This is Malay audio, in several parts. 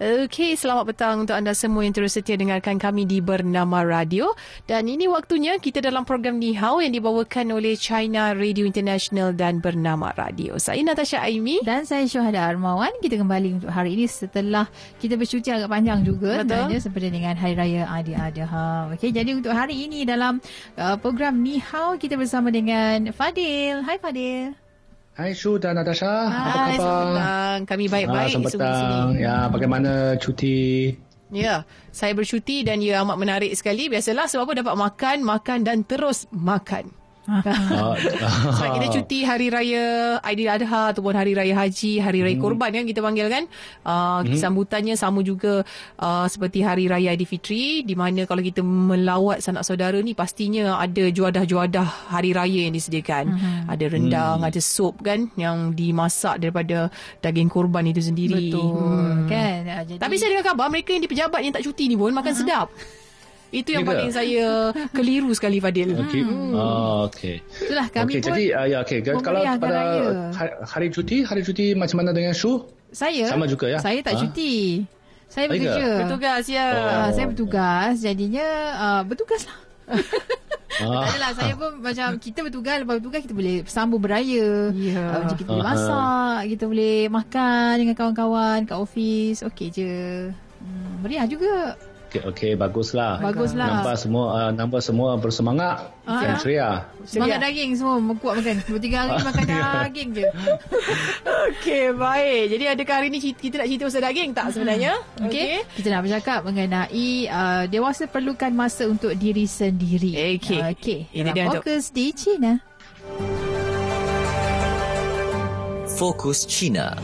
Okey, selamat petang untuk anda semua yang terus setia dengarkan kami di Bernama Radio. Dan ini waktunya kita dalam program Ni Hao yang dibawakan oleh China Radio International dan Bernama Radio. Saya Natasha Aimi. Dan saya Syuhada Armawan. Kita kembali untuk hari ini setelah kita bercuti agak panjang juga. Betul. Sebenarnya seperti dengan Hari Raya Adi-Adha. Okey, jadi untuk hari ini dalam uh, program Ni Hao, kita bersama dengan Fadil. Hai Fadil. Hai Shu dan Natasha, apa Hai, khabar? selamat petang. Kami baik-baik Ah, selamat sebelah sini. Ya, bagaimana cuti? Ya, saya bercuti dan ia amat menarik sekali. Biasalah sebab apa dapat makan, makan dan terus makan. Ah, Sebab kita cuti hari raya Aidiladha ataupun hari raya haji, hari raya korban kan kita panggil kan. Uh, sambutannya sama juga uh, seperti hari raya Aidilfitri di mana kalau kita melawat sanak saudara ni pastinya ada juadah-juadah hari raya yang disediakan. Ada rendang, ada sup kan yang dimasak daripada daging korban itu sendiri. Betul. Kan? Ah, Jadi, Tapi saya dengar khabar mereka yang di pejabat yang tak cuti ni pun makan sedap. Itu yang Ya ke? paling saya keliru sekali Fadil. Okey. Ah, okey. itulah kami Okey, pun jadi uh, ya okey. Kalau pada raya. hari, hari cuti, hari cuti macam mana dengan Shu? saya Sama juga ya? Saya tak Ah. cuti. Saya ya ke? bekerja. Bertugas ya. Ah, Oh. saya bertugas jadinya uh, bertugas lah. Ah. Tak adalah saya pun macam kita bertugas lepas bertugas kita boleh sambung beraya. Ya. Uh, macam kita boleh masak, kita boleh makan dengan kawan-kawan kat office. Okey je. Hmm, meriah juga. Okey, okey, baguslah. Baguslah. Nampak semua uh, nampak semua bersemangat Ah. dan ceria. Semangat daging semua kuat makan. Dua tiga hari makan daging je. Okey, baik. Jadi adakah hari ni kita nak cerita pasal daging tak sebenarnya? Okey. Kita nak bercakap mengenai uh, dewasa perlukan masa untuk diri sendiri. Okey. Uh, Okey. Ini dia untuk- Fokus di China. Fokus China.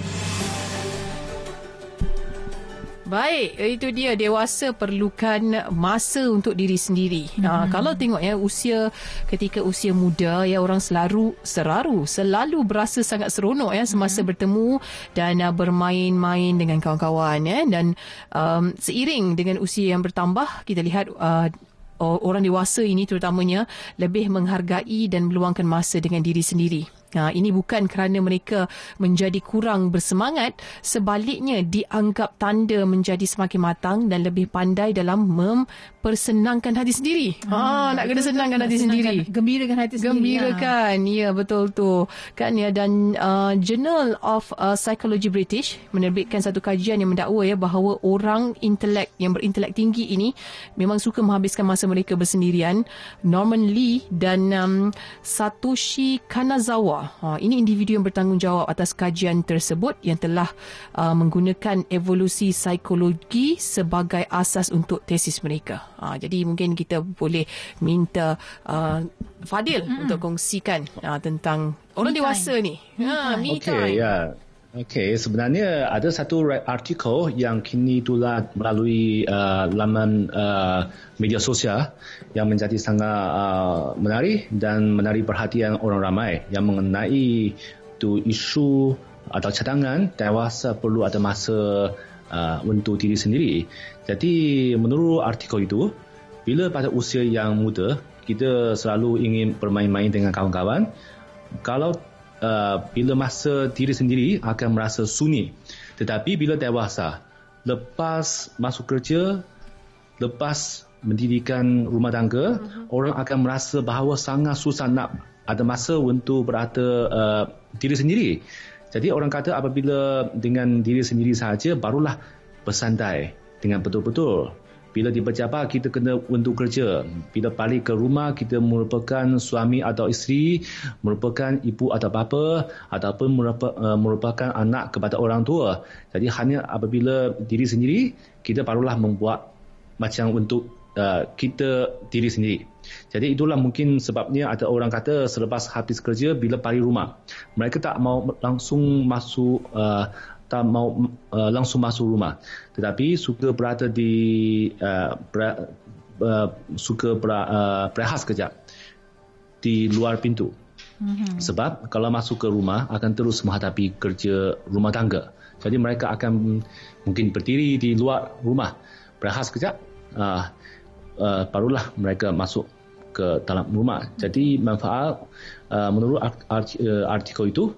Baik, itu dia dewasa perlukan masa untuk diri sendiri. Hmm. Ha, kalau tengok ya usia ketika usia muda ya orang selalu seraru, selalu berasa sangat seronok ya semasa hmm. bertemu dan uh, bermain-main dengan kawan-kawan ya dan um, seiring dengan usia yang bertambah kita lihat uh, orang dewasa ini terutamanya lebih menghargai dan meluangkan masa dengan diri sendiri. Ha, ini bukan kerana mereka menjadi kurang bersemangat, sebaliknya dianggap tanda menjadi semakin matang dan lebih pandai dalam mempersenangkan hati sendiri. Ha, nak kena senangkan hati sendiri. Gembirakan hati sendiri. Gembira ah. kan Ya betul tu Kan ya Dan uh, Journal of uh, Psychology British Menerbitkan satu kajian yang mendakwa ya Bahawa orang intelek Yang berintelek tinggi ini Memang suka menghabiskan masa mereka bersendirian Norman Lee Dan um, Satoshi Kanazawa ha, Ini individu yang bertanggungjawab Atas kajian tersebut Yang telah uh, Menggunakan evolusi psikologi Sebagai asas untuk tesis mereka ha, Jadi mungkin kita boleh Minta uh, Fadil hmm. untuk kongsikan uh, tentang orang Me dewasa time. ni. Ha, me Okey, time. ya. Okey, sebenarnya ada satu artikel yang kini tular melalui uh, laman uh, media sosial yang menjadi sangat uh, menarik dan menarik perhatian orang ramai yang mengenai tu isu atau cadangan dewasa perlu ada masa uh, untuk diri sendiri. Jadi menurut artikel itu, bila pada usia yang muda kita selalu ingin bermain-main dengan kawan-kawan, kalau uh, bila masa diri sendiri akan merasa sunyi. Tetapi bila dewasa, lepas masuk kerja, lepas mendirikan rumah tangga, uh-huh. orang akan merasa bahawa sangat susah nak ada masa untuk berada uh, diri sendiri. Jadi orang kata apabila dengan diri sendiri sahaja barulah bersandai dengan betul-betul. Bila di pejabat kita kena untuk kerja. Bila balik ke rumah kita merupakan suami atau isteri, merupakan ibu atau bapa ataupun uh, merupakan anak kepada orang tua. Jadi hanya apabila diri sendiri kita barulah membuat macam untuk uh, kita diri sendiri. Jadi itulah mungkin sebabnya ada orang kata selepas habis kerja bila balik rumah mereka tak mau langsung masuk uh, tak mau uh, langsung masuk rumah tetapi suka berada di uh, ber, uh, suka ber, uh, berehat sekejap di luar pintu mm-hmm. sebab kalau masuk ke rumah akan terus menghadapi kerja rumah tangga jadi mereka akan mungkin berdiri di luar rumah berehat sekejap uh, uh, barulah mereka masuk ke dalam rumah. Jadi manfaat uh, menurut art, uh, artikel itu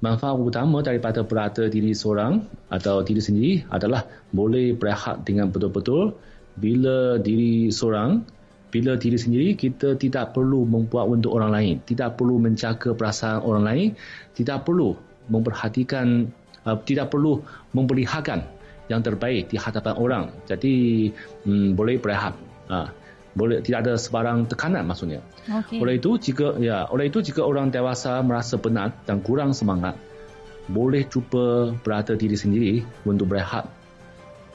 manfaat utama daripada berada diri seorang atau diri sendiri adalah boleh berehat dengan betul-betul bila diri seorang bila diri sendiri kita tidak perlu membuat untuk orang lain tidak perlu menjaga perasaan orang lain tidak perlu memperhatikan uh, tidak perlu memperlihatkan yang terbaik di hadapan orang jadi hmm, boleh berehat uh, boleh tidak ada sebarang tekanan maksudnya. Okay. Oleh itu jika ya oleh itu jika orang dewasa merasa penat dan kurang semangat boleh cuba berada diri sendiri untuk berehat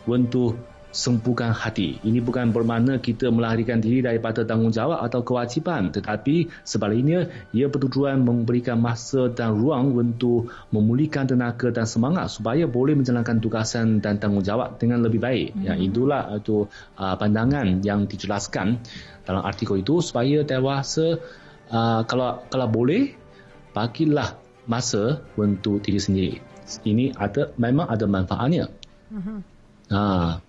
untuk sembuhkan hati. Ini bukan bermakna kita melarikan diri daripada tanggungjawab atau kewajipan tetapi sebaliknya ia bertujuan memberikan masa dan ruang untuk memulihkan tenaga dan semangat supaya boleh menjalankan tugasan dan tanggungjawab dengan lebih baik. Hmm. Yang itulah itu uh, pandangan yang dijelaskan dalam artikel itu supaya dewasa uh, kalau kalau boleh bagilah masa untuk diri sendiri. Ini ada memang ada manfaatnya. Hmm. Ha,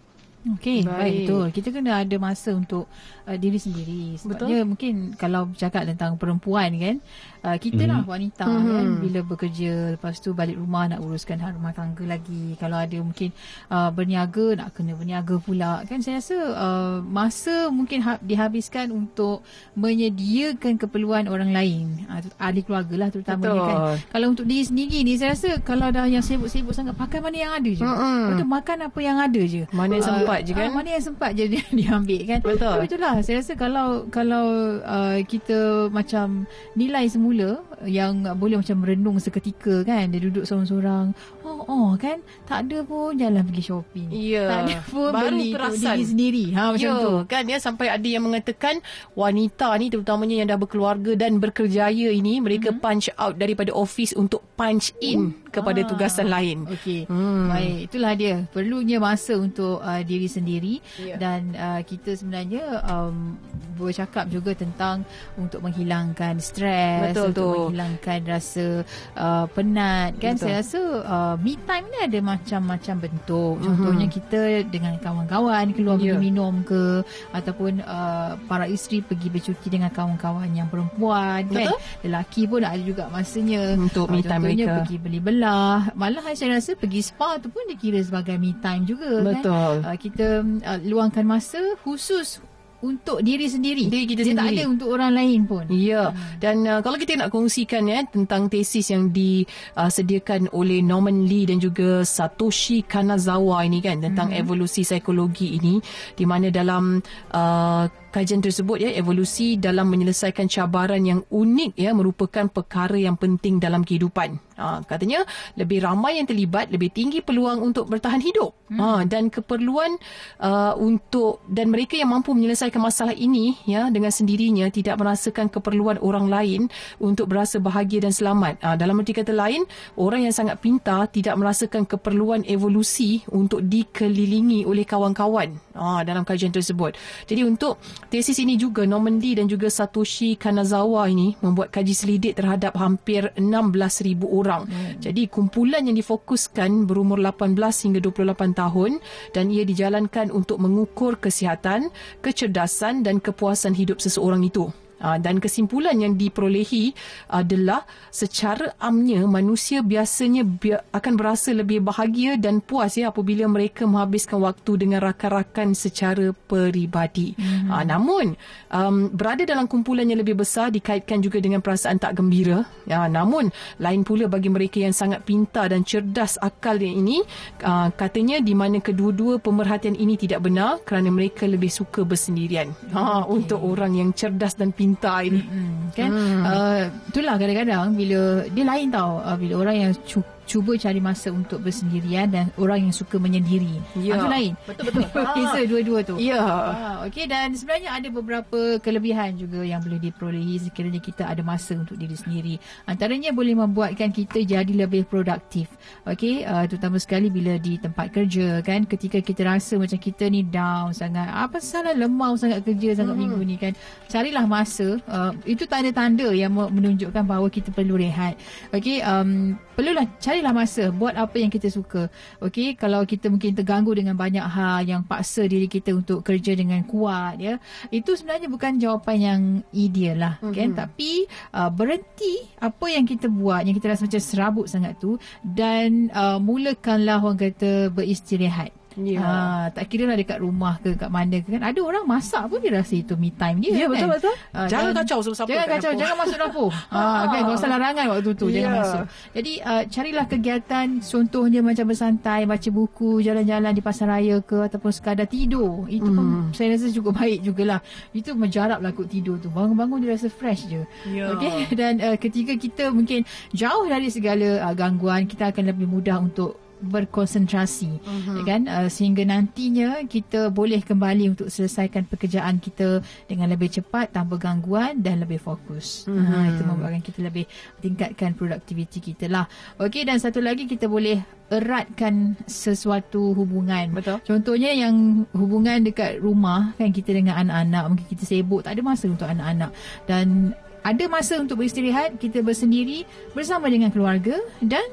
Okey, baik. baik betul. Kita kena ada masa untuk uh, diri sendiri. Sebabnya betul. mungkin kalau bercakap tentang perempuan kan, uh, kita mm-hmm. lah wanita mm-hmm. kan bila bekerja lepas tu balik rumah nak uruskan hal rumah tangga lagi. Kalau ada mungkin uh, berniaga nak kena berniaga pula. Kan saya rasa uh, masa mungkin ha- dihabiskan untuk menyediakan keperluan orang lain. Uh, ahli keluarga lah terutama kan. Kalau untuk diri sendiri ni saya rasa kalau dah yang sibuk-sibuk sangat pakai mana yang ada je. Mm-hmm. Betul makan apa yang ada je. Mana uh, sempat je kan. Uh, mana yang sempat je dia diambil kan. Betul. Tapi itulah saya rasa kalau kalau uh, kita macam nilai semula yang boleh macam merenung seketika kan dia duduk seorang-seorang oh oh kan tak ada pun jalan pergi shopping yeah. tak ada pun Baru beli terasan. diri sendiri ha macam yeah. tu kan ya sampai ada yang mengatakan wanita ni terutamanya yang dah berkeluarga dan berkerjaya ini mereka mm-hmm. punch out daripada office untuk punch in uh. kepada ah. tugasan lain okey hmm. baik itulah dia perlunya masa untuk uh, diri sendiri yeah. dan uh, kita sebenarnya um, bercakap juga tentang untuk menghilangkan stres betul untuk tu menghilangkan rasa uh, penat kan Betul. saya rasa uh, me time ni ada macam-macam bentuk mhm. contohnya mm-hmm. kita dengan kawan-kawan keluar yeah. pergi minum ke ataupun uh, para isteri pergi bercuti dengan kawan-kawan yang perempuan kan? Betul. kan lelaki pun ada juga masanya untuk me time contohnya mereka pergi beli belah malah saya rasa pergi spa tu pun dikira sebagai me time juga kan? Betul. kan uh, kita uh, luangkan masa khusus untuk diri sendiri. Diri kita Dia sendiri. tak ada untuk orang lain pun. Ya. Hmm. Dan uh, kalau kita nak kongsikan ya tentang tesis yang disediakan uh, oleh Norman Lee dan juga Satoshi Kanazawa ini kan tentang hmm. evolusi psikologi ini di mana dalam uh, kajian tersebut ya evolusi dalam menyelesaikan cabaran yang unik ya merupakan perkara yang penting dalam kehidupan. Ha, katanya lebih ramai yang terlibat lebih tinggi peluang untuk bertahan hidup. Hmm. Ha, dan keperluan uh, untuk dan mereka yang mampu menyelesaikan masalah ini ya dengan sendirinya tidak merasakan keperluan orang lain untuk berasa bahagia dan selamat. Ha, dalam arti kata lain, orang yang sangat pintar tidak merasakan keperluan evolusi untuk dikelilingi oleh kawan-kawan ha, dalam kajian tersebut. Jadi untuk Tesis ini juga Norman Lee dan juga Satoshi Kanazawa ini membuat kaji selidik terhadap hampir 16,000 orang. Hmm. Jadi kumpulan yang difokuskan berumur 18 hingga 28 tahun dan ia dijalankan untuk mengukur kesihatan, kecerdasan dan kepuasan hidup seseorang itu. Ah, dan kesimpulan yang diperolehi adalah secara amnya manusia biasanya akan berasa lebih bahagia dan puas ya apabila mereka menghabiskan waktu dengan rakan-rakan secara peribadi. Mm-hmm. namun um, berada dalam kumpulan yang lebih besar dikaitkan juga dengan perasaan tak gembira. Ya, namun lain pula bagi mereka yang sangat pintar dan cerdas akal ini uh, katanya di mana kedua-dua pemerhatian ini tidak benar kerana mereka lebih suka bersendirian. Ha, okay. Untuk orang yang cerdas dan pintar pintar ini mm-hmm. kan mm. uh, itulah kadang-kadang bila dia lain tau uh, bila orang yang cukup cuba cari masa untuk bersendirian dan orang yang suka menyendiri. Ya. Itu lain. Betul-betul. Beza dua-dua tu. Ya. Ah, Okey dan sebenarnya ada beberapa kelebihan juga yang boleh diperolehi sekiranya kita ada masa untuk diri sendiri. Antaranya boleh membuatkan kita jadi lebih produktif. Okey, uh, terutama sekali bila di tempat kerja kan ketika kita rasa macam kita ni down sangat. Apa salah lemau sangat kerja sangat hmm. minggu ni kan. Carilah masa. Uh, itu tanda-tanda yang menunjukkan bahawa kita perlu rehat. Okey, um, perlulah cari carilah masa buat apa yang kita suka. Okey, kalau kita mungkin terganggu dengan banyak hal yang paksa diri kita untuk kerja dengan kuat ya. Itu sebenarnya bukan jawapan yang ideal lah mm-hmm. kan tapi uh, berhenti apa yang kita buat yang kita rasa macam serabut sangat tu dan uh, mulakanlah orang kata beristirahat. Yeah. Ha, tak kira lah dekat rumah ke kat mana ke kan. Ada orang masak pun dia rasa itu me time dia. Ya yeah, kan? betul betul. Ha, jangan dan, kacau siapa Jangan kacau, dapur. jangan masuk dapur. ha, kan tak usah larangan waktu tu yeah. jangan masuk. Jadi uh, carilah kegiatan contohnya macam bersantai, baca buku, jalan-jalan di pasar raya ke ataupun sekadar tidur. Itu mm. pun hmm. saya rasa cukup baik jugalah. Itu menjaraplah kot tidur tu. Bangun-bangun dia rasa fresh je. Yeah. Okey dan uh, ketika kita mungkin jauh dari segala uh, gangguan, kita akan lebih mudah untuk berkonsentrasi uh-huh. kan? Uh, sehingga nantinya kita boleh kembali untuk selesaikan pekerjaan kita dengan lebih cepat tanpa gangguan dan lebih fokus. Uh-huh. uh, itu membuatkan kita lebih tingkatkan produktiviti kita lah. Okey dan satu lagi kita boleh eratkan sesuatu hubungan. Betul. Contohnya yang hubungan dekat rumah kan? Kita dengan anak-anak mungkin kita sibuk tak ada masa untuk anak-anak. Dan ada masa untuk beristirahat kita bersendiri bersama dengan keluarga dan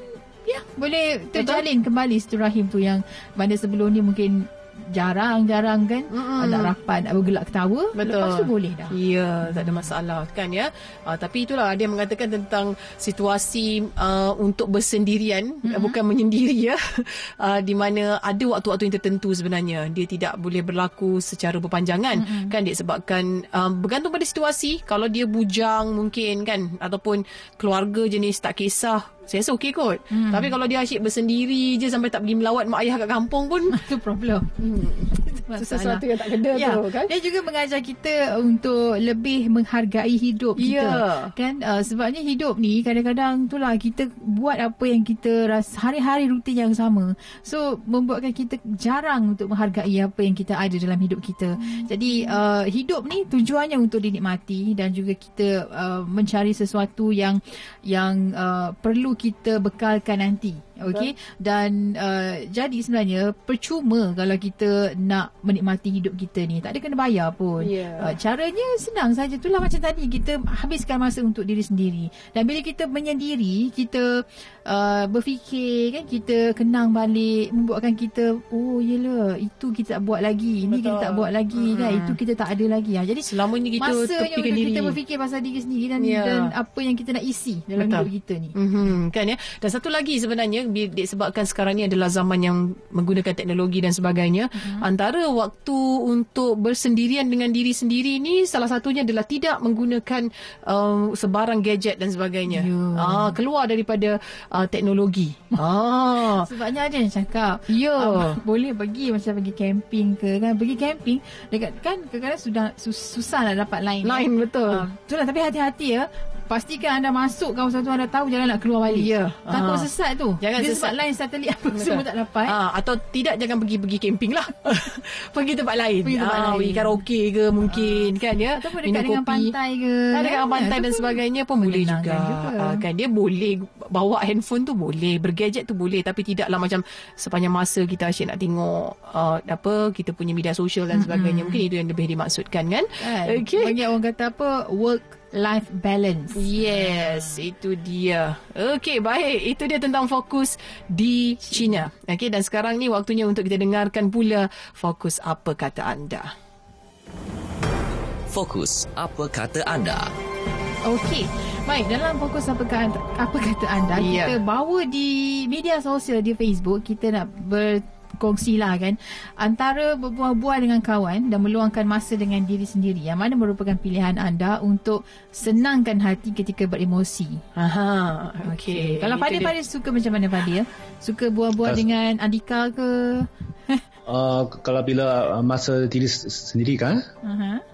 Ya, boleh terjalin Betul? kembali silaturahim tu yang pada sebelum ni mungkin jarang-jarang kan mm-hmm. nak rapat nak bergelak ketawa Betul. lepas tu boleh dah ya tak ada masalah kan ya uh, tapi itulah dia mengatakan tentang situasi uh, untuk bersendirian mm-hmm. bukan menyendiri ya uh, di mana ada waktu-waktu yang tertentu sebenarnya dia tidak boleh berlaku secara berpanjangan mm-hmm. kan disebabkan uh, bergantung pada situasi kalau dia bujang mungkin kan ataupun keluarga jenis tak kisah saya rasa okey kot. Hmm. Tapi kalau dia asyik bersendiri je sampai tak pergi melawat mak ayah kat kampung pun itu problem. Hmm. Sesuatu yang tak kena ya. tu kan. Dia juga mengajar kita untuk lebih menghargai hidup kita. Yeah. Kan uh, sebabnya hidup ni kadang-kadang itulah kita buat apa yang kita rasa hari-hari rutin yang sama. So membuatkan kita jarang untuk menghargai apa yang kita ada dalam hidup kita. Hmm. Jadi uh, hidup ni tujuannya untuk dinikmati dan juga kita uh, mencari sesuatu yang yang uh, perlu kita bekalkan nanti Okey dan uh, jadi sebenarnya percuma kalau kita nak menikmati hidup kita ni tak ada kena bayar pun. Yeah. Uh, caranya senang saja itulah macam tadi kita habiskan masa untuk diri sendiri dan bila kita menyendiri kita uh, berfikir kan kita kenang balik membuatkan kita oh yelah itu kita tak buat lagi ini kita tak buat lagi hmm. kan itu kita tak ada lagi ha. jadi selama kita masanya diri. kita berfikir pasal diri sendiri dan, yeah. dan apa yang kita nak isi dalam Betul. hidup kita ni. Mm-hmm. kan ya dan satu lagi sebenarnya disebabkan sekarang ni adalah zaman yang menggunakan teknologi dan sebagainya uh-huh. antara waktu untuk bersendirian dengan diri sendiri ni salah satunya adalah tidak menggunakan um, sebarang gadget dan sebagainya yeah. ah keluar daripada uh, teknologi ah sebabnya ada yang cakap ya yeah. um, boleh pergi macam pergi camping ke kan pergi camping dekat kan kadang-kadang sudah susah nak dapat line line kan? betul uh, itulah tapi hati-hati ya pastikan anda masuk kawasan tu anda tahu jangan nak keluar balik. Ya. Takut uh sesat tu. Jangan Dia sesat. sebab line satelit apa Betul. semua tak dapat. Uh, atau tidak jangan pergi-pergi camping lah. pergi tempat lain. Pergi tempat uh, lain. Pergi karaoke ke mungkin uh. kan ya. Ataupun dekat Minum dengan kopi. pantai ke. Uh, dekat dengan pantai dan sebagainya pun boleh juga. juga. Uh, kan dia boleh bawa handphone tu boleh. Bergadget tu boleh. Tapi tidaklah macam sepanjang masa kita asyik nak tengok uh, apa kita punya media sosial dan sebagainya. Mungkin itu yang lebih dimaksudkan kan. kan. Okay. Banyak orang kata apa work life balance. Yes, itu dia. Okey, baik. Itu dia tentang fokus di China. Okey, dan sekarang ni waktunya untuk kita dengarkan pula fokus apa kata anda. Fokus apa kata anda? Okey. Baik, dalam fokus apa kata, apa kata anda, yeah. kita bawa di media sosial di Facebook, kita nak ber kongsilah kan antara berbual-bual dengan kawan dan meluangkan masa dengan diri sendiri yang mana merupakan pilihan anda untuk senangkan hati ketika beremosi. Aha, okey. Okay. Kalau pada-pada suka macam mana pada ya? Suka bual-bual dengan Andika ke? uh, kalau bila masa diri sendiri kan? Uh-huh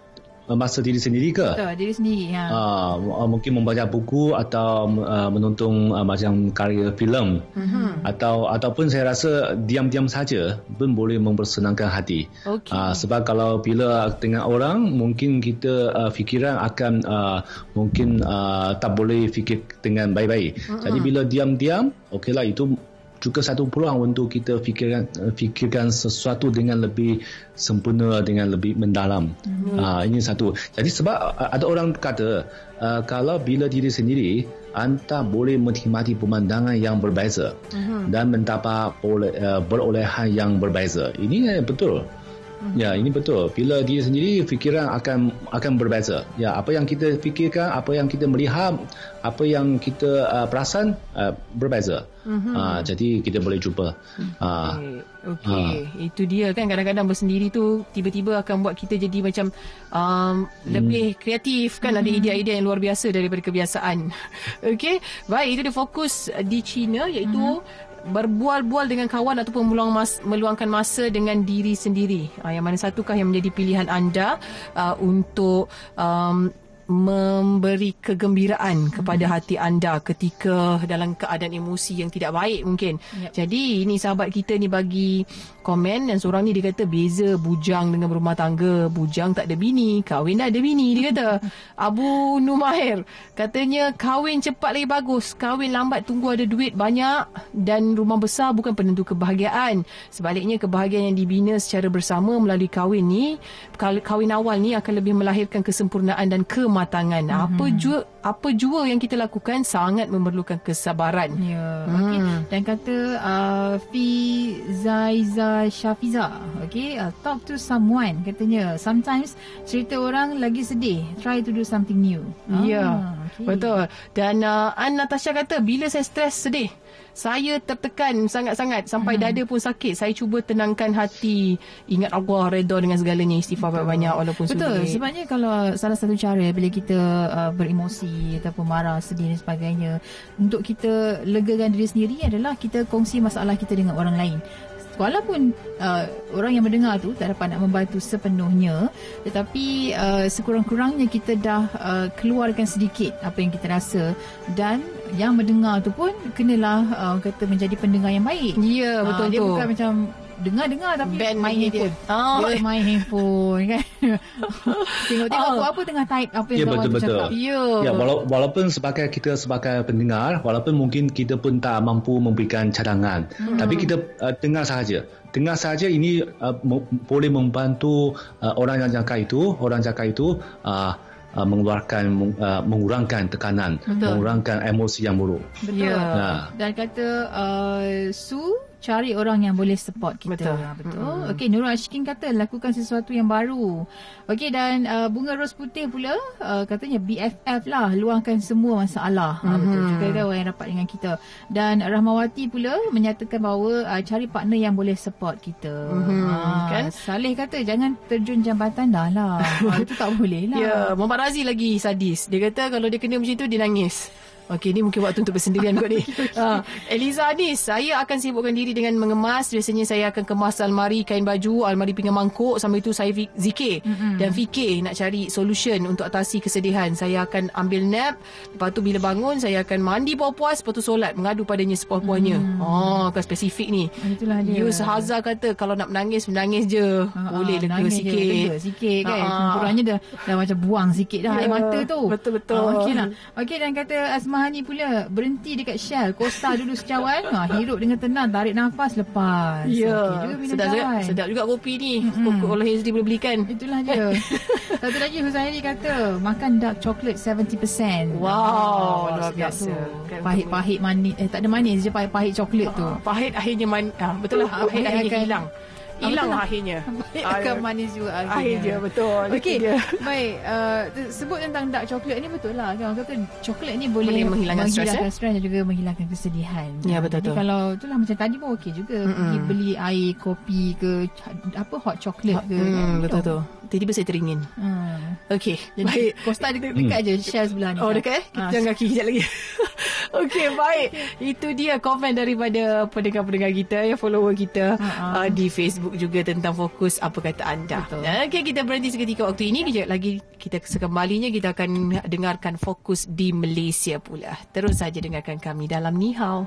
masa diri sendiri ke? Betul, diri sendiri. Ha. Uh, mungkin membaca buku atau uh, menonton uh, macam karya filem. Uh-huh. Atau ataupun saya rasa diam-diam saja pun boleh mempersenangkan hati. Okay. Uh, sebab kalau bila dengan orang mungkin kita uh, fikiran akan uh, mungkin uh, tak boleh fikir dengan baik-baik. Uh-huh. Jadi bila diam-diam, okeylah itu juga satu peluang untuk kita fikirkan fikirkan sesuatu dengan lebih sempurna dengan lebih mendalam. Hmm. Uh, ini satu. Jadi sebab ada orang kata uh, kalau bila diri sendiri anda boleh menikmati pemandangan yang berbeza hmm. dan mendapat oleh, uh, berolehan yang berbeza. Ini betul. Ya, ini betul. Bila dia sendiri fikiran akan akan berbeza. Ya, apa yang kita fikirkan, apa yang kita melihat, apa yang kita uh, perasan uh, berbeza. Uh-huh. Uh, jadi kita boleh jumpa. Uh, Okey, okay. uh. itu dia kan kadang-kadang bersendiri tu tiba-tiba akan buat kita jadi macam um, hmm. lebih kreatif kan hmm. ada idea-idea yang luar biasa daripada kebiasaan. Okey, baik itu dia fokus di China iaitu hmm berbual-bual dengan kawan ataupun meluang mas, meluangkan masa dengan diri sendiri. Uh, yang mana satukah yang menjadi pilihan anda uh, untuk um, memberi kegembiraan kepada hmm. hati anda ketika dalam keadaan emosi yang tidak baik mungkin. Yep. Jadi ini sahabat kita ni bagi komen dan seorang ni dia kata beza bujang dengan berumah tangga. Bujang tak ada bini, kahwin dah ada bini dia kata. Abu Numair katanya kahwin cepat lagi bagus. Kahwin lambat tunggu ada duit banyak dan rumah besar bukan penentu kebahagiaan. Sebaliknya kebahagiaan yang dibina secara bersama melalui kahwin ni kahwin awal ni akan lebih melahirkan kesempurnaan dan kemampuan kematangan. Mm-hmm. Apa jua apa jua yang kita lakukan sangat memerlukan kesabaran. Ya. Hmm. Okey. Dan kata uh, Fi Zaiza Shafiza, okey, uh, talk to someone katanya. Sometimes cerita orang lagi sedih, try to do something new. Ya. Yeah. Ah, okay. Betul. Dan uh, An Natasha kata bila saya stres sedih, saya tertekan sangat-sangat sampai hmm. dada pun sakit. Saya cuba tenangkan hati. Ingat Allah redha dengan segalanya istighfar banyak walaupun Betul. Sulit. Sebabnya kalau salah satu cara bila kita uh, beremosi ataupun marah, sedih dan sebagainya untuk kita legakan diri sendiri adalah kita kongsi masalah kita dengan orang lain walaupun uh, orang yang mendengar tu tak dapat nak membantu sepenuhnya tetapi uh, sekurang-kurangnya kita dah uh, keluarkan sedikit apa yang kita rasa dan yang mendengar tu pun kenalah uh, kata menjadi pendengar yang baik. Ya, betul uh, Dia bukan macam dengar-dengar tapi Band main handphone. Dia. Oh. dia main handphone kan. Tengok-tengok oh. apa tengah type apa yang ya, betul, betul. cakap. Ya. Ya, wala- walaupun sebagai kita sebagai pendengar, walaupun mungkin kita pun tak mampu memberikan cadangan, hmm. tapi kita uh, dengar sahaja. Dengar sahaja ini uh, boleh membantu uh, orang yang jangka itu, orang jangka itu uh, uh, mengeluarkan uh, mengurangkan tekanan, Betul. mengurangkan emosi yang buruk. Betul. Ya. Dan kata uh, Su cari orang yang boleh support kita. Betul. Ha, betul. Mm-hmm. Okey, Nurul Ashkin kata lakukan sesuatu yang baru. Okey dan uh, bunga ros putih pula uh, katanya BFF lah luangkan semua masalah. Mm-hmm. Ha, betul. Juga ada orang yang rapat dengan kita. Dan Rahmawati pula menyatakan bahawa uh, cari partner yang boleh support kita. Mm-hmm. Ha, kan? Saleh kata jangan terjun jambatan dah lah. ha, itu tak boleh lah. Ya, Muhammad Razi lagi sadis. Dia kata kalau dia kena macam tu dia nangis. Okey, ni mungkin waktu untuk bersendirian kot ni. Ha, Eliza ni, saya akan sibukkan diri dengan mengemas. Biasanya saya akan kemas almari kain baju, almari pinggan mangkuk. Sambil itu saya zikir mm-hmm. dan fikir nak cari solution untuk atasi kesedihan. Saya akan ambil nap. Lepas tu bila bangun, saya akan mandi puas-puas. Lepas tu solat, mengadu padanya sepuas-puasnya. Mm. Oh, kan spesifik ni. Itulah dia. Yus Hazar kata, kalau nak menangis, menangis je. Ha, Boleh lega sikit. Je, lega sikit kan. Ha. Kurangnya dah, dah macam buang sikit dah yeah. air mata tu. Betul-betul. Oh, Okey lah. Okey, dan kata Asma Hani pula berhenti dekat Shell, Costa dulu secawan, ha, hirup dengan tenang, tarik nafas lepas. Ya. Okay, sedap juga, sedap juga kopi ni. Mm-hmm. Kalau Hezri boleh belikan. Itulah dia. Satu lagi Huzairi kata, makan dark chocolate 70%. Wow, oh, luar biasa. Kan pahit-pahit manis, eh tak ada manis je pahit-pahit coklat tu. Pahit akhirnya manis. Ah, betul lah, pahit akhirnya hilang hilang lah akhirnya. Akan manis juga akhirnya. Akhirnya betul. Okey. Baik, uh, sebut tentang dark chocolate ni betul lah. Kan kata coklat ni boleh, boleh menghilangkan, menghilangkan stres, stres dan juga menghilangkan kesedihan. Ya betul betul. Kalau itulah macam tadi pun okey juga Mm-mm. pergi beli air kopi ke apa hot chocolate ke. Hmm, kan? betul betul. Tiba-tiba saya teringin. Hmm. Okey. Baik. Costa dekat, dekat hmm. je share sebelah ni. Oh dekat eh? Kita ha. jangan kaki sekejap lagi. Okey, baik. Itu dia komen daripada pendengar-pendengar kita, ya follower kita uh-huh. uh, di Facebook juga tentang fokus apa kata anda. Okey, kita berhenti seketika waktu ini. Kejap lagi kita sekembalinya kita akan dengarkan fokus di Malaysia pula. Terus saja dengarkan kami dalam Nihau.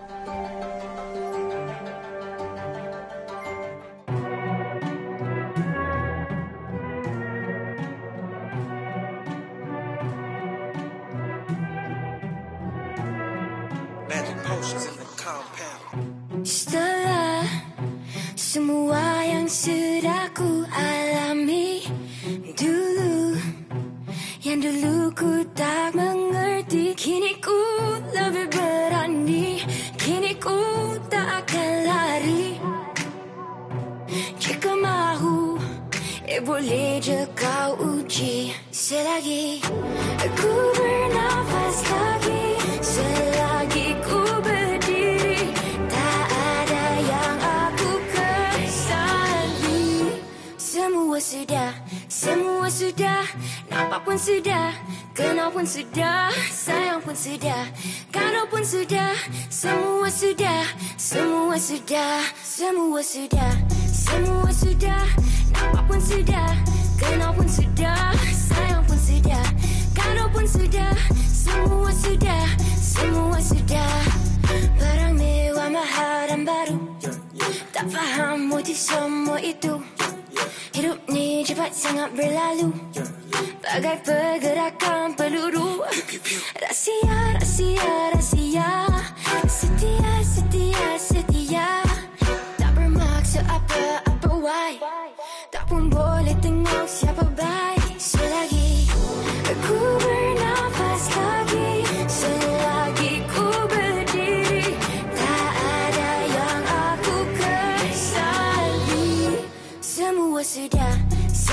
Baru. Tak faham motif semua itu. Hidup ni cepat sangat berlalu. Bagai pergerakan peluru. Rahsia, rahsia, rahsia. Setia, setia, setia. Tak bermaksud apa-apa, why? Tak pun boleh tengok siapa baik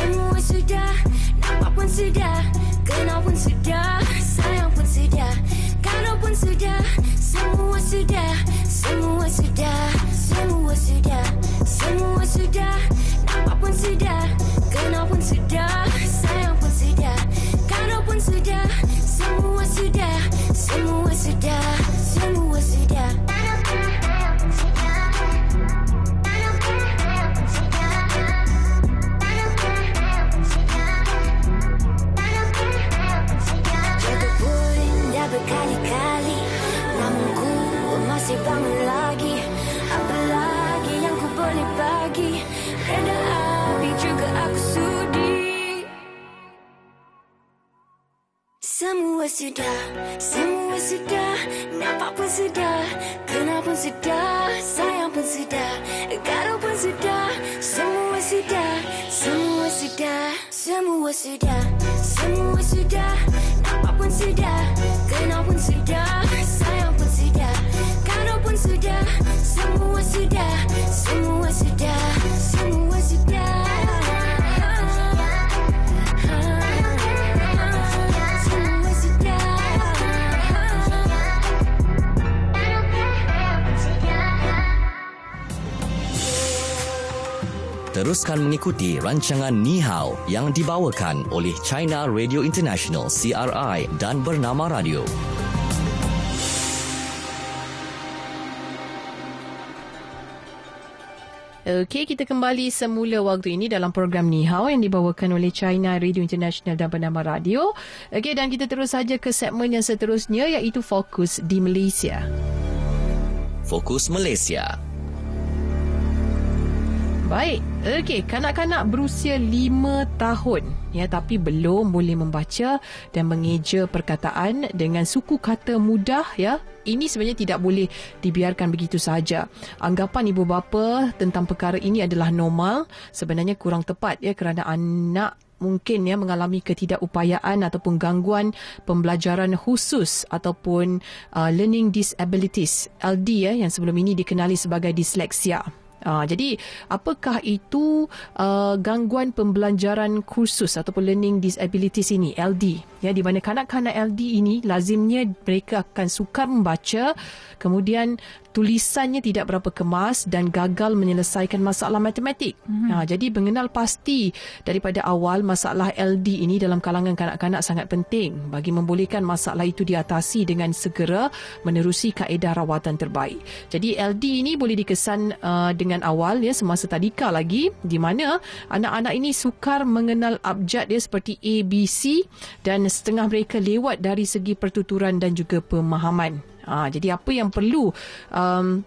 semua sudah Nampak pun sudah, kenal pun sudah Sayang pun sudah, kalau pun sudah Semua sudah, semua sudah Semua sudah, semua sudah Nampak pun sudah, kenal pun sudah Sayang pun sudah, kalau pun sudah Semua sudah, semua sudah Semua sudah berkali-kali Namun ku masih bangun lagi. Apa lagi yang ku boleh bagi Reda api juga aku sudi. Semua sudah, semua sudah Nampak pun sudah, kenal pun sudah Sayang pun sudah, gaduh pun sudah. Semua sudah, semua sudah Semua sudah, semua sudah. Nampak pun sudah, kenal pun sudah. Sayang pun sudah, gaduh pun sudah. Semua sudah, semua sudah. Semua Teruskan mengikuti rancangan Ni Hao yang dibawakan oleh China Radio International CRI dan Bernama Radio. Okey, kita kembali semula waktu ini dalam program Ni Hao yang dibawakan oleh China Radio International dan bernama Radio. Okey, dan kita terus saja ke segmen yang seterusnya iaitu Fokus di Malaysia. Fokus Malaysia. Baik, okey, kanak-kanak berusia 5 tahun ya tapi belum boleh membaca dan mengeja perkataan dengan suku kata mudah ya. Ini sebenarnya tidak boleh dibiarkan begitu saja. Anggapan ibu bapa tentang perkara ini adalah normal, sebenarnya kurang tepat ya kerana anak mungkin ya mengalami ketidakupayaan ataupun gangguan pembelajaran khusus ataupun uh, learning disabilities LD ya yang sebelum ini dikenali sebagai disleksia. Uh, jadi apakah itu uh, gangguan pembelajaran kursus ataupun learning disabilities ini LD ya di mana kanak-kanak LD ini lazimnya mereka akan sukar membaca kemudian tulisannya tidak berapa kemas dan gagal menyelesaikan masalah matematik. Hmm. Ha, jadi mengenal pasti daripada awal masalah LD ini dalam kalangan kanak-kanak sangat penting bagi membolehkan masalah itu diatasi dengan segera menerusi kaedah rawatan terbaik. Jadi LD ini boleh dikesan uh, dengan awal ya semasa tadika lagi di mana anak-anak ini sukar mengenal abjad dia seperti A, B, C dan setengah mereka lewat dari segi pertuturan dan juga pemahaman. Ha, jadi apa yang perlu um,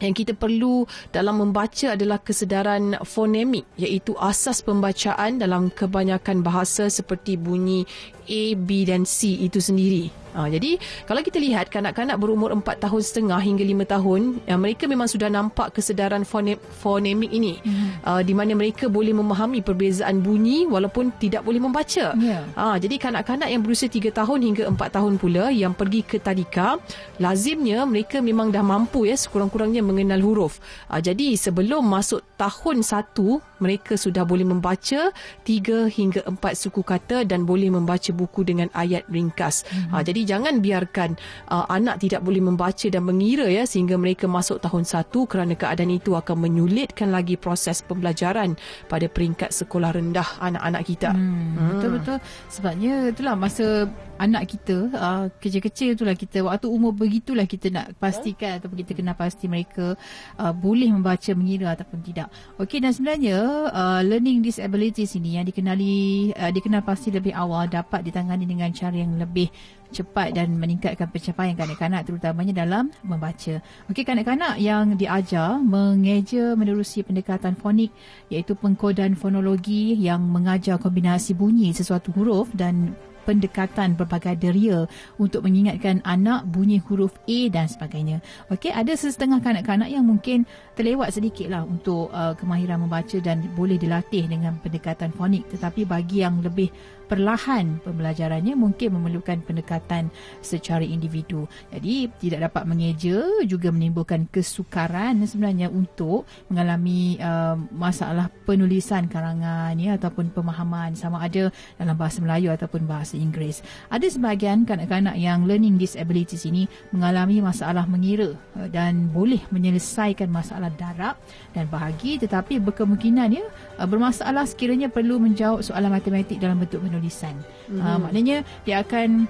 yang kita perlu dalam membaca adalah kesedaran fonemik iaitu asas pembacaan dalam kebanyakan bahasa seperti bunyi A, B dan C itu sendiri. Ha, jadi kalau kita lihat kanak-kanak berumur 4 tahun setengah hingga 5 tahun, ya, mereka memang sudah nampak kesedaran fone, fonemik ini. Hmm. Uh, di mana mereka boleh memahami perbezaan bunyi walaupun tidak boleh membaca. Yeah. Ha, jadi kanak-kanak yang berusia 3 tahun hingga 4 tahun pula yang pergi ke tadika, lazimnya mereka memang dah mampu ya sekurang-kurangnya mengenal huruf. Ha, jadi sebelum masuk tahun 1 mereka sudah boleh membaca 3 hingga 4 suku kata dan boleh membaca buku dengan ayat ringkas. Mm-hmm. Uh, jadi jangan biarkan uh, anak tidak boleh membaca dan mengira ya sehingga mereka masuk tahun 1 kerana keadaan itu akan menyulitkan lagi proses pembelajaran pada peringkat sekolah rendah anak-anak kita. Hmm, hmm. Betul betul. Sebabnya itulah masa anak kita uh, kecil-kecil itulah kita waktu umur begitulah kita nak pastikan ataupun kita kena pasti mereka uh, boleh membaca mengira ataupun tidak. Okey dan sebenarnya uh, learning disabilities ini yang dikenali uh, dikenal pasti lebih awal dapat ditangani dengan cara yang lebih cepat dan meningkatkan pencapaian kanak-kanak terutamanya dalam membaca. Okey kanak-kanak yang diajar mengeja menerusi pendekatan fonik iaitu pengkodan fonologi yang mengajar kombinasi bunyi sesuatu huruf dan pendekatan berbagai deria untuk mengingatkan anak bunyi huruf A dan sebagainya. Okey, ada setengah kanak-kanak yang mungkin terlewat sedikit lah untuk uh, kemahiran membaca dan boleh dilatih dengan pendekatan fonik. Tetapi bagi yang lebih perlahan pembelajarannya mungkin memerlukan pendekatan secara individu. Jadi tidak dapat mengeja juga menimbulkan kesukaran sebenarnya untuk mengalami uh, masalah penulisan karangan ya ataupun pemahaman sama ada dalam bahasa Melayu ataupun bahasa Inggeris. Ada sebahagian kanak-kanak yang learning disabilities ini mengalami masalah mengira uh, dan boleh menyelesaikan masalah darab dan bahagi tetapi berkemungkinan ya uh, bermasalah sekiranya perlu menjawab soalan matematik dalam bentuk menulis tulisan. Mm-hmm. Uh, maknanya dia akan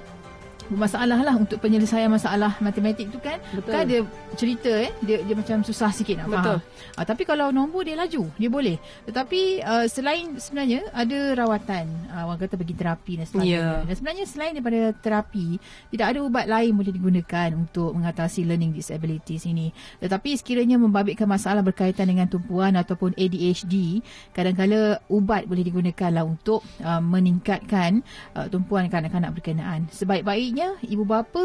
masalah lah untuk penyelesaian masalah matematik tu kan Betul. kan dia cerita eh dia dia macam susah sikit nak Betul. faham. Uh, tapi kalau nombor dia laju, dia boleh. Tetapi uh, selain sebenarnya ada rawatan, uh, orang kata bagi terapi dan sebagainya. Yeah. Dan sebenarnya selain daripada terapi, tidak ada ubat lain boleh digunakan untuk mengatasi learning disabilities ini. Tetapi sekiranya membabitkan masalah berkaitan dengan tumpuan ataupun ADHD, kadang-kadang ubat boleh digunakan lah untuk uh, meningkatkan uh, tumpuan kanak-kanak berkenaan. Sebaik-baiknya sebenarnya ibu bapa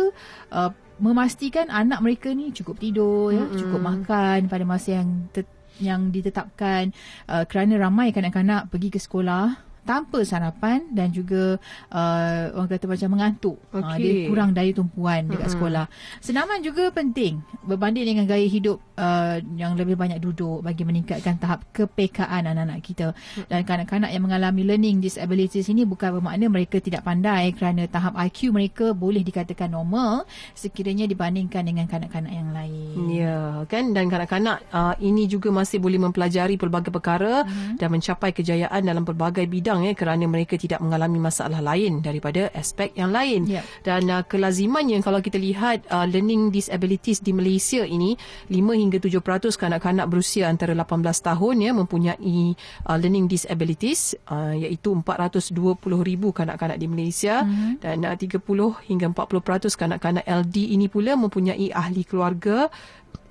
uh, memastikan anak mereka ni cukup tidur ya mm-hmm. cukup makan pada masa yang te- yang ditetapkan uh, kerana ramai kanak-kanak pergi ke sekolah tanpa sarapan dan juga uh, orang kata macam mengantuk. Okay. Uh, dia kurang daya tumpuan dekat mm-hmm. sekolah. Senaman juga penting berbanding dengan gaya hidup uh, yang lebih banyak duduk bagi meningkatkan tahap kepekaan anak-anak kita. Dan kanak-kanak yang mengalami learning disabilities ini bukan bermakna mereka tidak pandai kerana tahap IQ mereka boleh dikatakan normal sekiranya dibandingkan dengan kanak-kanak yang lain. Ya, kan dan kanak-kanak uh, ini juga masih boleh mempelajari pelbagai perkara mm-hmm. dan mencapai kejayaan dalam pelbagai bidang kurang ya kerana mereka tidak mengalami masalah lain daripada aspek yang lain. Yeah. Dan uh, kelazimannya kalau kita lihat uh, learning disabilities di Malaysia ini 5 hingga 7% kanak-kanak berusia antara 18 tahun ya mempunyai uh, learning disabilities uh, iaitu 420,000 kanak-kanak di Malaysia mm-hmm. dan uh, 30 hingga 40% kanak-kanak LD ini pula mempunyai ahli keluarga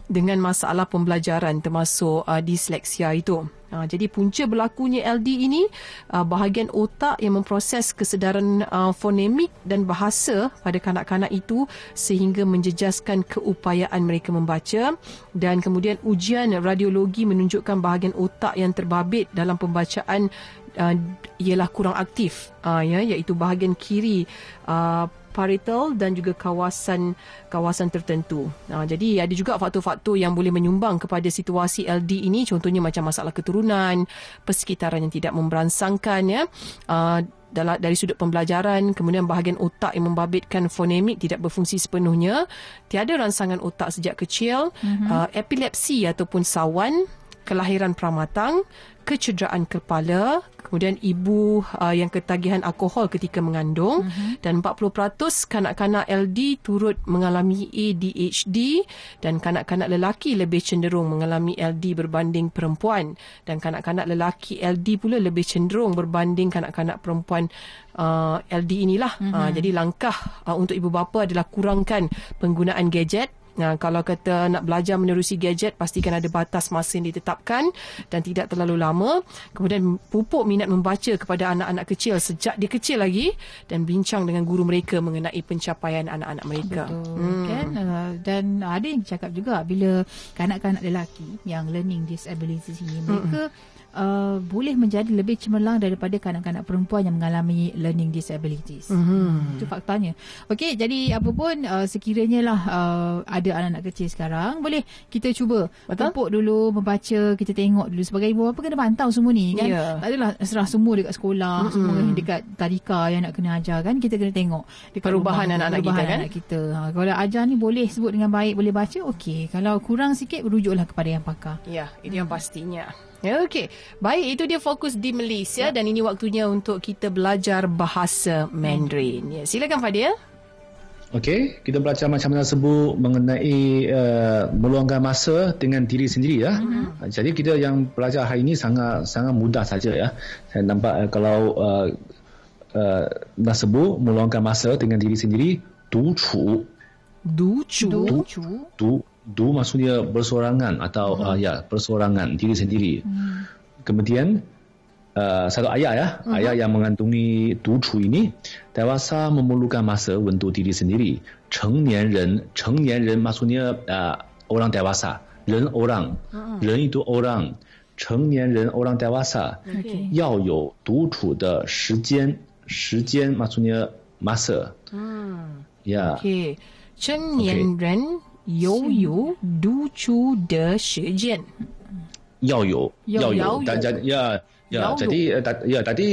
dengan masalah pembelajaran termasuk uh, disleksia itu. Uh, jadi punca berlakunya LD ini uh, bahagian otak yang memproses kesedaran uh, fonemik dan bahasa pada kanak-kanak itu sehingga menjejaskan keupayaan mereka membaca. Dan kemudian ujian radiologi menunjukkan bahagian otak yang terbabit dalam pembacaan uh, ialah kurang aktif uh, ya iaitu bahagian kiri uh, parietal dan juga kawasan kawasan tertentu. Ha, jadi ada juga faktor-faktor yang boleh menyumbang kepada situasi LD ini contohnya macam masalah keturunan, persekitaran yang tidak memberansangkan ya. Ha, dari sudut pembelajaran, kemudian bahagian otak yang membabitkan fonemik tidak berfungsi sepenuhnya, tiada rangsangan otak sejak kecil, mm-hmm. uh, epilepsi ataupun sawan, kelahiran pramatang, kecederaan kepala, kemudian ibu uh, yang ketagihan alkohol ketika mengandung uh-huh. dan 40% kanak-kanak LD turut mengalami ADHD dan kanak-kanak lelaki lebih cenderung mengalami LD berbanding perempuan dan kanak-kanak lelaki LD pula lebih cenderung berbanding kanak-kanak perempuan uh, LD inilah. Uh-huh. Uh, jadi langkah uh, untuk ibu bapa adalah kurangkan penggunaan gadget Nah, kalau kata nak belajar menerusi gadget, pastikan ada batas masa yang ditetapkan dan tidak terlalu lama. Kemudian pupuk minat membaca kepada anak-anak kecil sejak dia kecil lagi dan bincang dengan guru mereka mengenai pencapaian anak-anak mereka. Betul. Hmm. Kan? Uh, dan ada yang cakap juga bila kanak-kanak lelaki yang learning disabilities ini, mereka hmm uh, boleh menjadi lebih cemerlang daripada kanak-kanak perempuan yang mengalami learning disabilities. Mm-hmm. Itu faktanya. Okey, jadi apa pun uh, sekiranya lah uh, ada anak-anak kecil sekarang, boleh kita cuba tumpuk dulu membaca, kita tengok dulu sebagai ibu bapa kena pantau semua ni kan. Yeah. Tak adalah serah semua dekat sekolah, mm-hmm. semua dekat tadika yang nak kena ajar kan. Kita kena tengok dekat Perubahan rumah, anak-anak perubahan kita, kan? anak kita. Ha, kalau ajar ni boleh sebut dengan baik, boleh baca, okey. Kalau kurang sikit rujuklah kepada yang pakar. Ya, ini yang pastinya. Ya, Okey. Baik, itu dia fokus di Malaysia dan ini waktunya untuk kita belajar bahasa Mandarin. Ya, silakan Fadil. Okey, kita belajar macam mana sebut mengenai uh, meluangkan masa dengan diri sendiri ya. Mm-hmm. Jadi kita yang belajar hari ini sangat sangat mudah saja ya. Saya nampak uh, kalau uh, uh, nak sebut meluangkan masa dengan diri sendiri, du chu, Du chu. Du du du maksudnya bersorangan atau uh, ya bersorangan diri sendiri. Hmm. Kemudian uh, satu ayat ya, uh-huh. ayat yang mengandungi ducu ini dewasa memerlukan masa untuk diri sendiri. 成年人，成年人 maksudnya uh, orang dewasa, 人 orang, uh-huh. 人 itu orang, 成年人 orang dewasa Okey. 要有独处的时间，时间 maksudnya masa. 嗯 Ya. Okey. 成年人 有有独处的时间。要有要要有要有大家ya ya要有 jadi eh, ta- ya tadi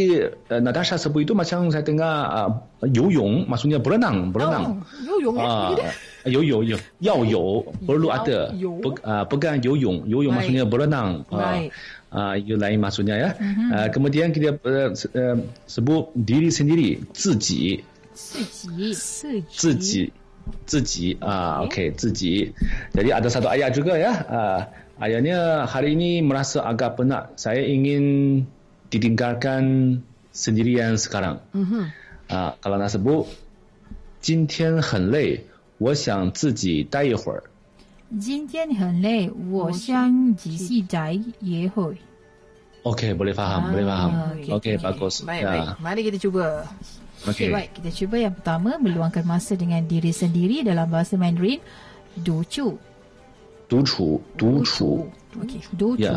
uh, Natasha sebut itu macam saya dengar uh, 游泳 maksudnya berenang berenang Oh, 游泳 ah 哎，有有有要有 perlu 要 ada 有 Be, uh, bukan 游泳游泳 Baik. maksudnya berenang Baik. uh, itu lain maksudnya ya uh, kemudian kita uh, se- uh, sebut diri sendiri 自己自己自己 自己自己啊，OK 自己。Jadi ada satu ayat juga ya. Uh, ayatnya hari ini merasa agak penat. Saya ingin ditinggalkan sendirian sekarang. Mhm. Ah, kalau nak sebut 今天很累，我想自己待一会儿。今天很累，我想仔细宅一会。 OK, boleh faham, boleh faham. Ah, OK, okey, okey. bagus. Baik, ya. baik. Mari kita cuba. Okay. OK. baik. Kita cuba yang pertama meluangkan masa dengan diri sendiri dalam bahasa Mandarin. Du chu. 独处，独处， Okey. Du chu. Ya.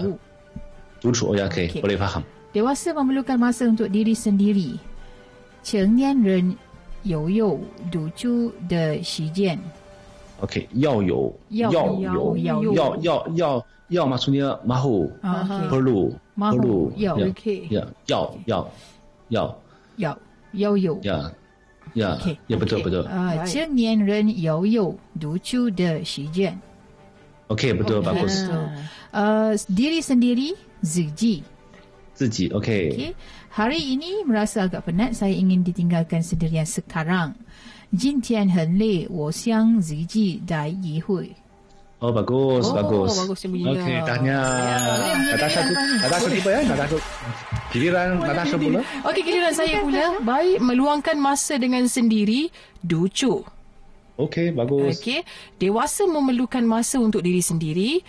独处。Oh ya, OK, Okey. boleh faham. Dewasa memerlukan masa untuk diri sendiri. 成年人有有独处的时间。 OK，要有，要要有有，要要要要要 maksudnya mahu, Ah, okey. perlu, Mahu, perlu, ya, ya, okey. ya, 要要要要要 有。ya, ya, Okey. ya betul Okey. betul. 啊， Baik. 成年人有有独处的时间。 OK betul Okey. bagus. Ah. Uh, diri sendiri ziji. 自己 OK, Okay. Hari ini merasa agak penat. Saya ingin ditinggalkan sendirian sekarang. 今天很累，我想自己待一会。 Oh bagus, oh, bagus. Bagus yang Okey, tahniah. Ya, Natasha tu, Natasha tu ya, Natasha. Giliran Natasha pula. Okey, giliran saya pula. Baik meluangkan masa dengan sendiri, Ducu. Okey, bagus. Okey, dewasa memerlukan masa untuk diri sendiri.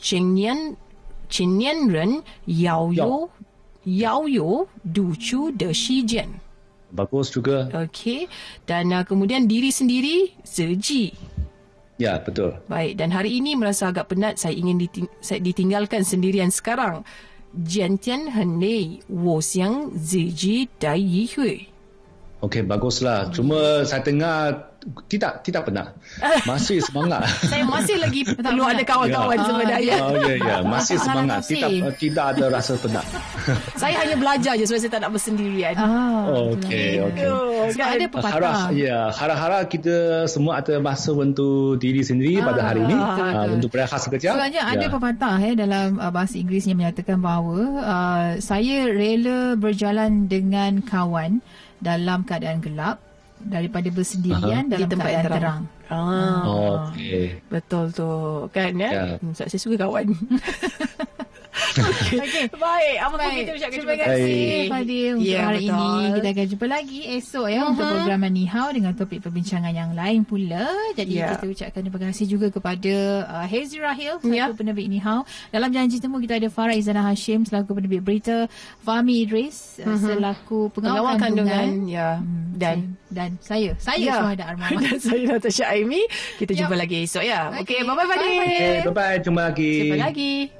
Chenyan Chenyan Ren Yao Yo Yao Yo Ducu De Shi Jian. Bagus juga. Okey. Dan uh, kemudian diri sendiri, seji. Zeji. Ya, betul. Baik, dan hari ini merasa agak penat saya ingin diting- saya ditinggalkan sendirian sekarang. Jantian Henei Wo Xiang Ziji Dai Yi Hui. Okey, baguslah. Cuma saya dengar tidak tidak benar. Masih semangat. Saya masih lagi perlu ada kawan-kawan Ya. sebenarnya. Oh ya ya, masih semangat. Tidak tidak ada rasa penat. Saya hanya belajar je sebab saya tak nak bersendirian. Ah, Okey, okey. Sebab kan? ada pepatah. Harap ya, harap-harap kita semua ada masa untuk diri sendiri pada hari ini uh, untuk berehat sekejap. Sebabnya ada Ya. pepatah eh dalam uh, bahasa Inggeris yang menyatakan bahawa uh, saya rela berjalan dengan kawan dalam keadaan gelap daripada bersendirian dalam Di tempat yang terang. terang. Ah, Okey. betul tu. Kan ya? Ya. Hmm, Sebab saya suka kawan. Okey. Baik, apa pun kita ucapkan terima Terima kasih. kasih Fadil untuk Ya, hari betul. ini. Kita akan jumpa lagi esok ya untuk program Ni Hao dengan topik perbincangan yang lain pula. Jadi Ya. kita ucapkan terima kasih juga kepada uh, Hazy Rahil selaku Ya. penerbit Ni Hao. Dalam janji temu kita ada Farah Izana Hashim selaku penerbit berita, Fahmi Idris uh, selaku pengawal, Pengawal kandungan. kandungan. Ya. Dan dan saya, saya Ya. Syuhada Armah. Dan saya Natasha Aimi. Kita jumpa lagi esok ya. Okey, bye-bye Fadil. Okey, bye-bye. Jumpa lagi. Jumpa lagi.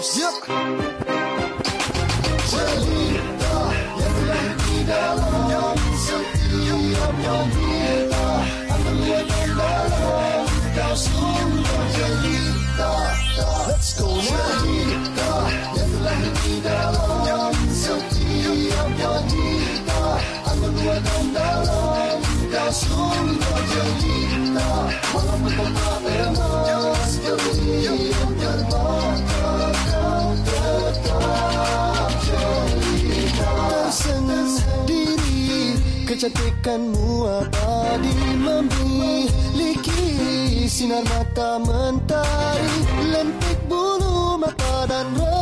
house. Yep. kecantikanmu abadi memiliki? Sinar mata mentari lentik bulu mata dan rambut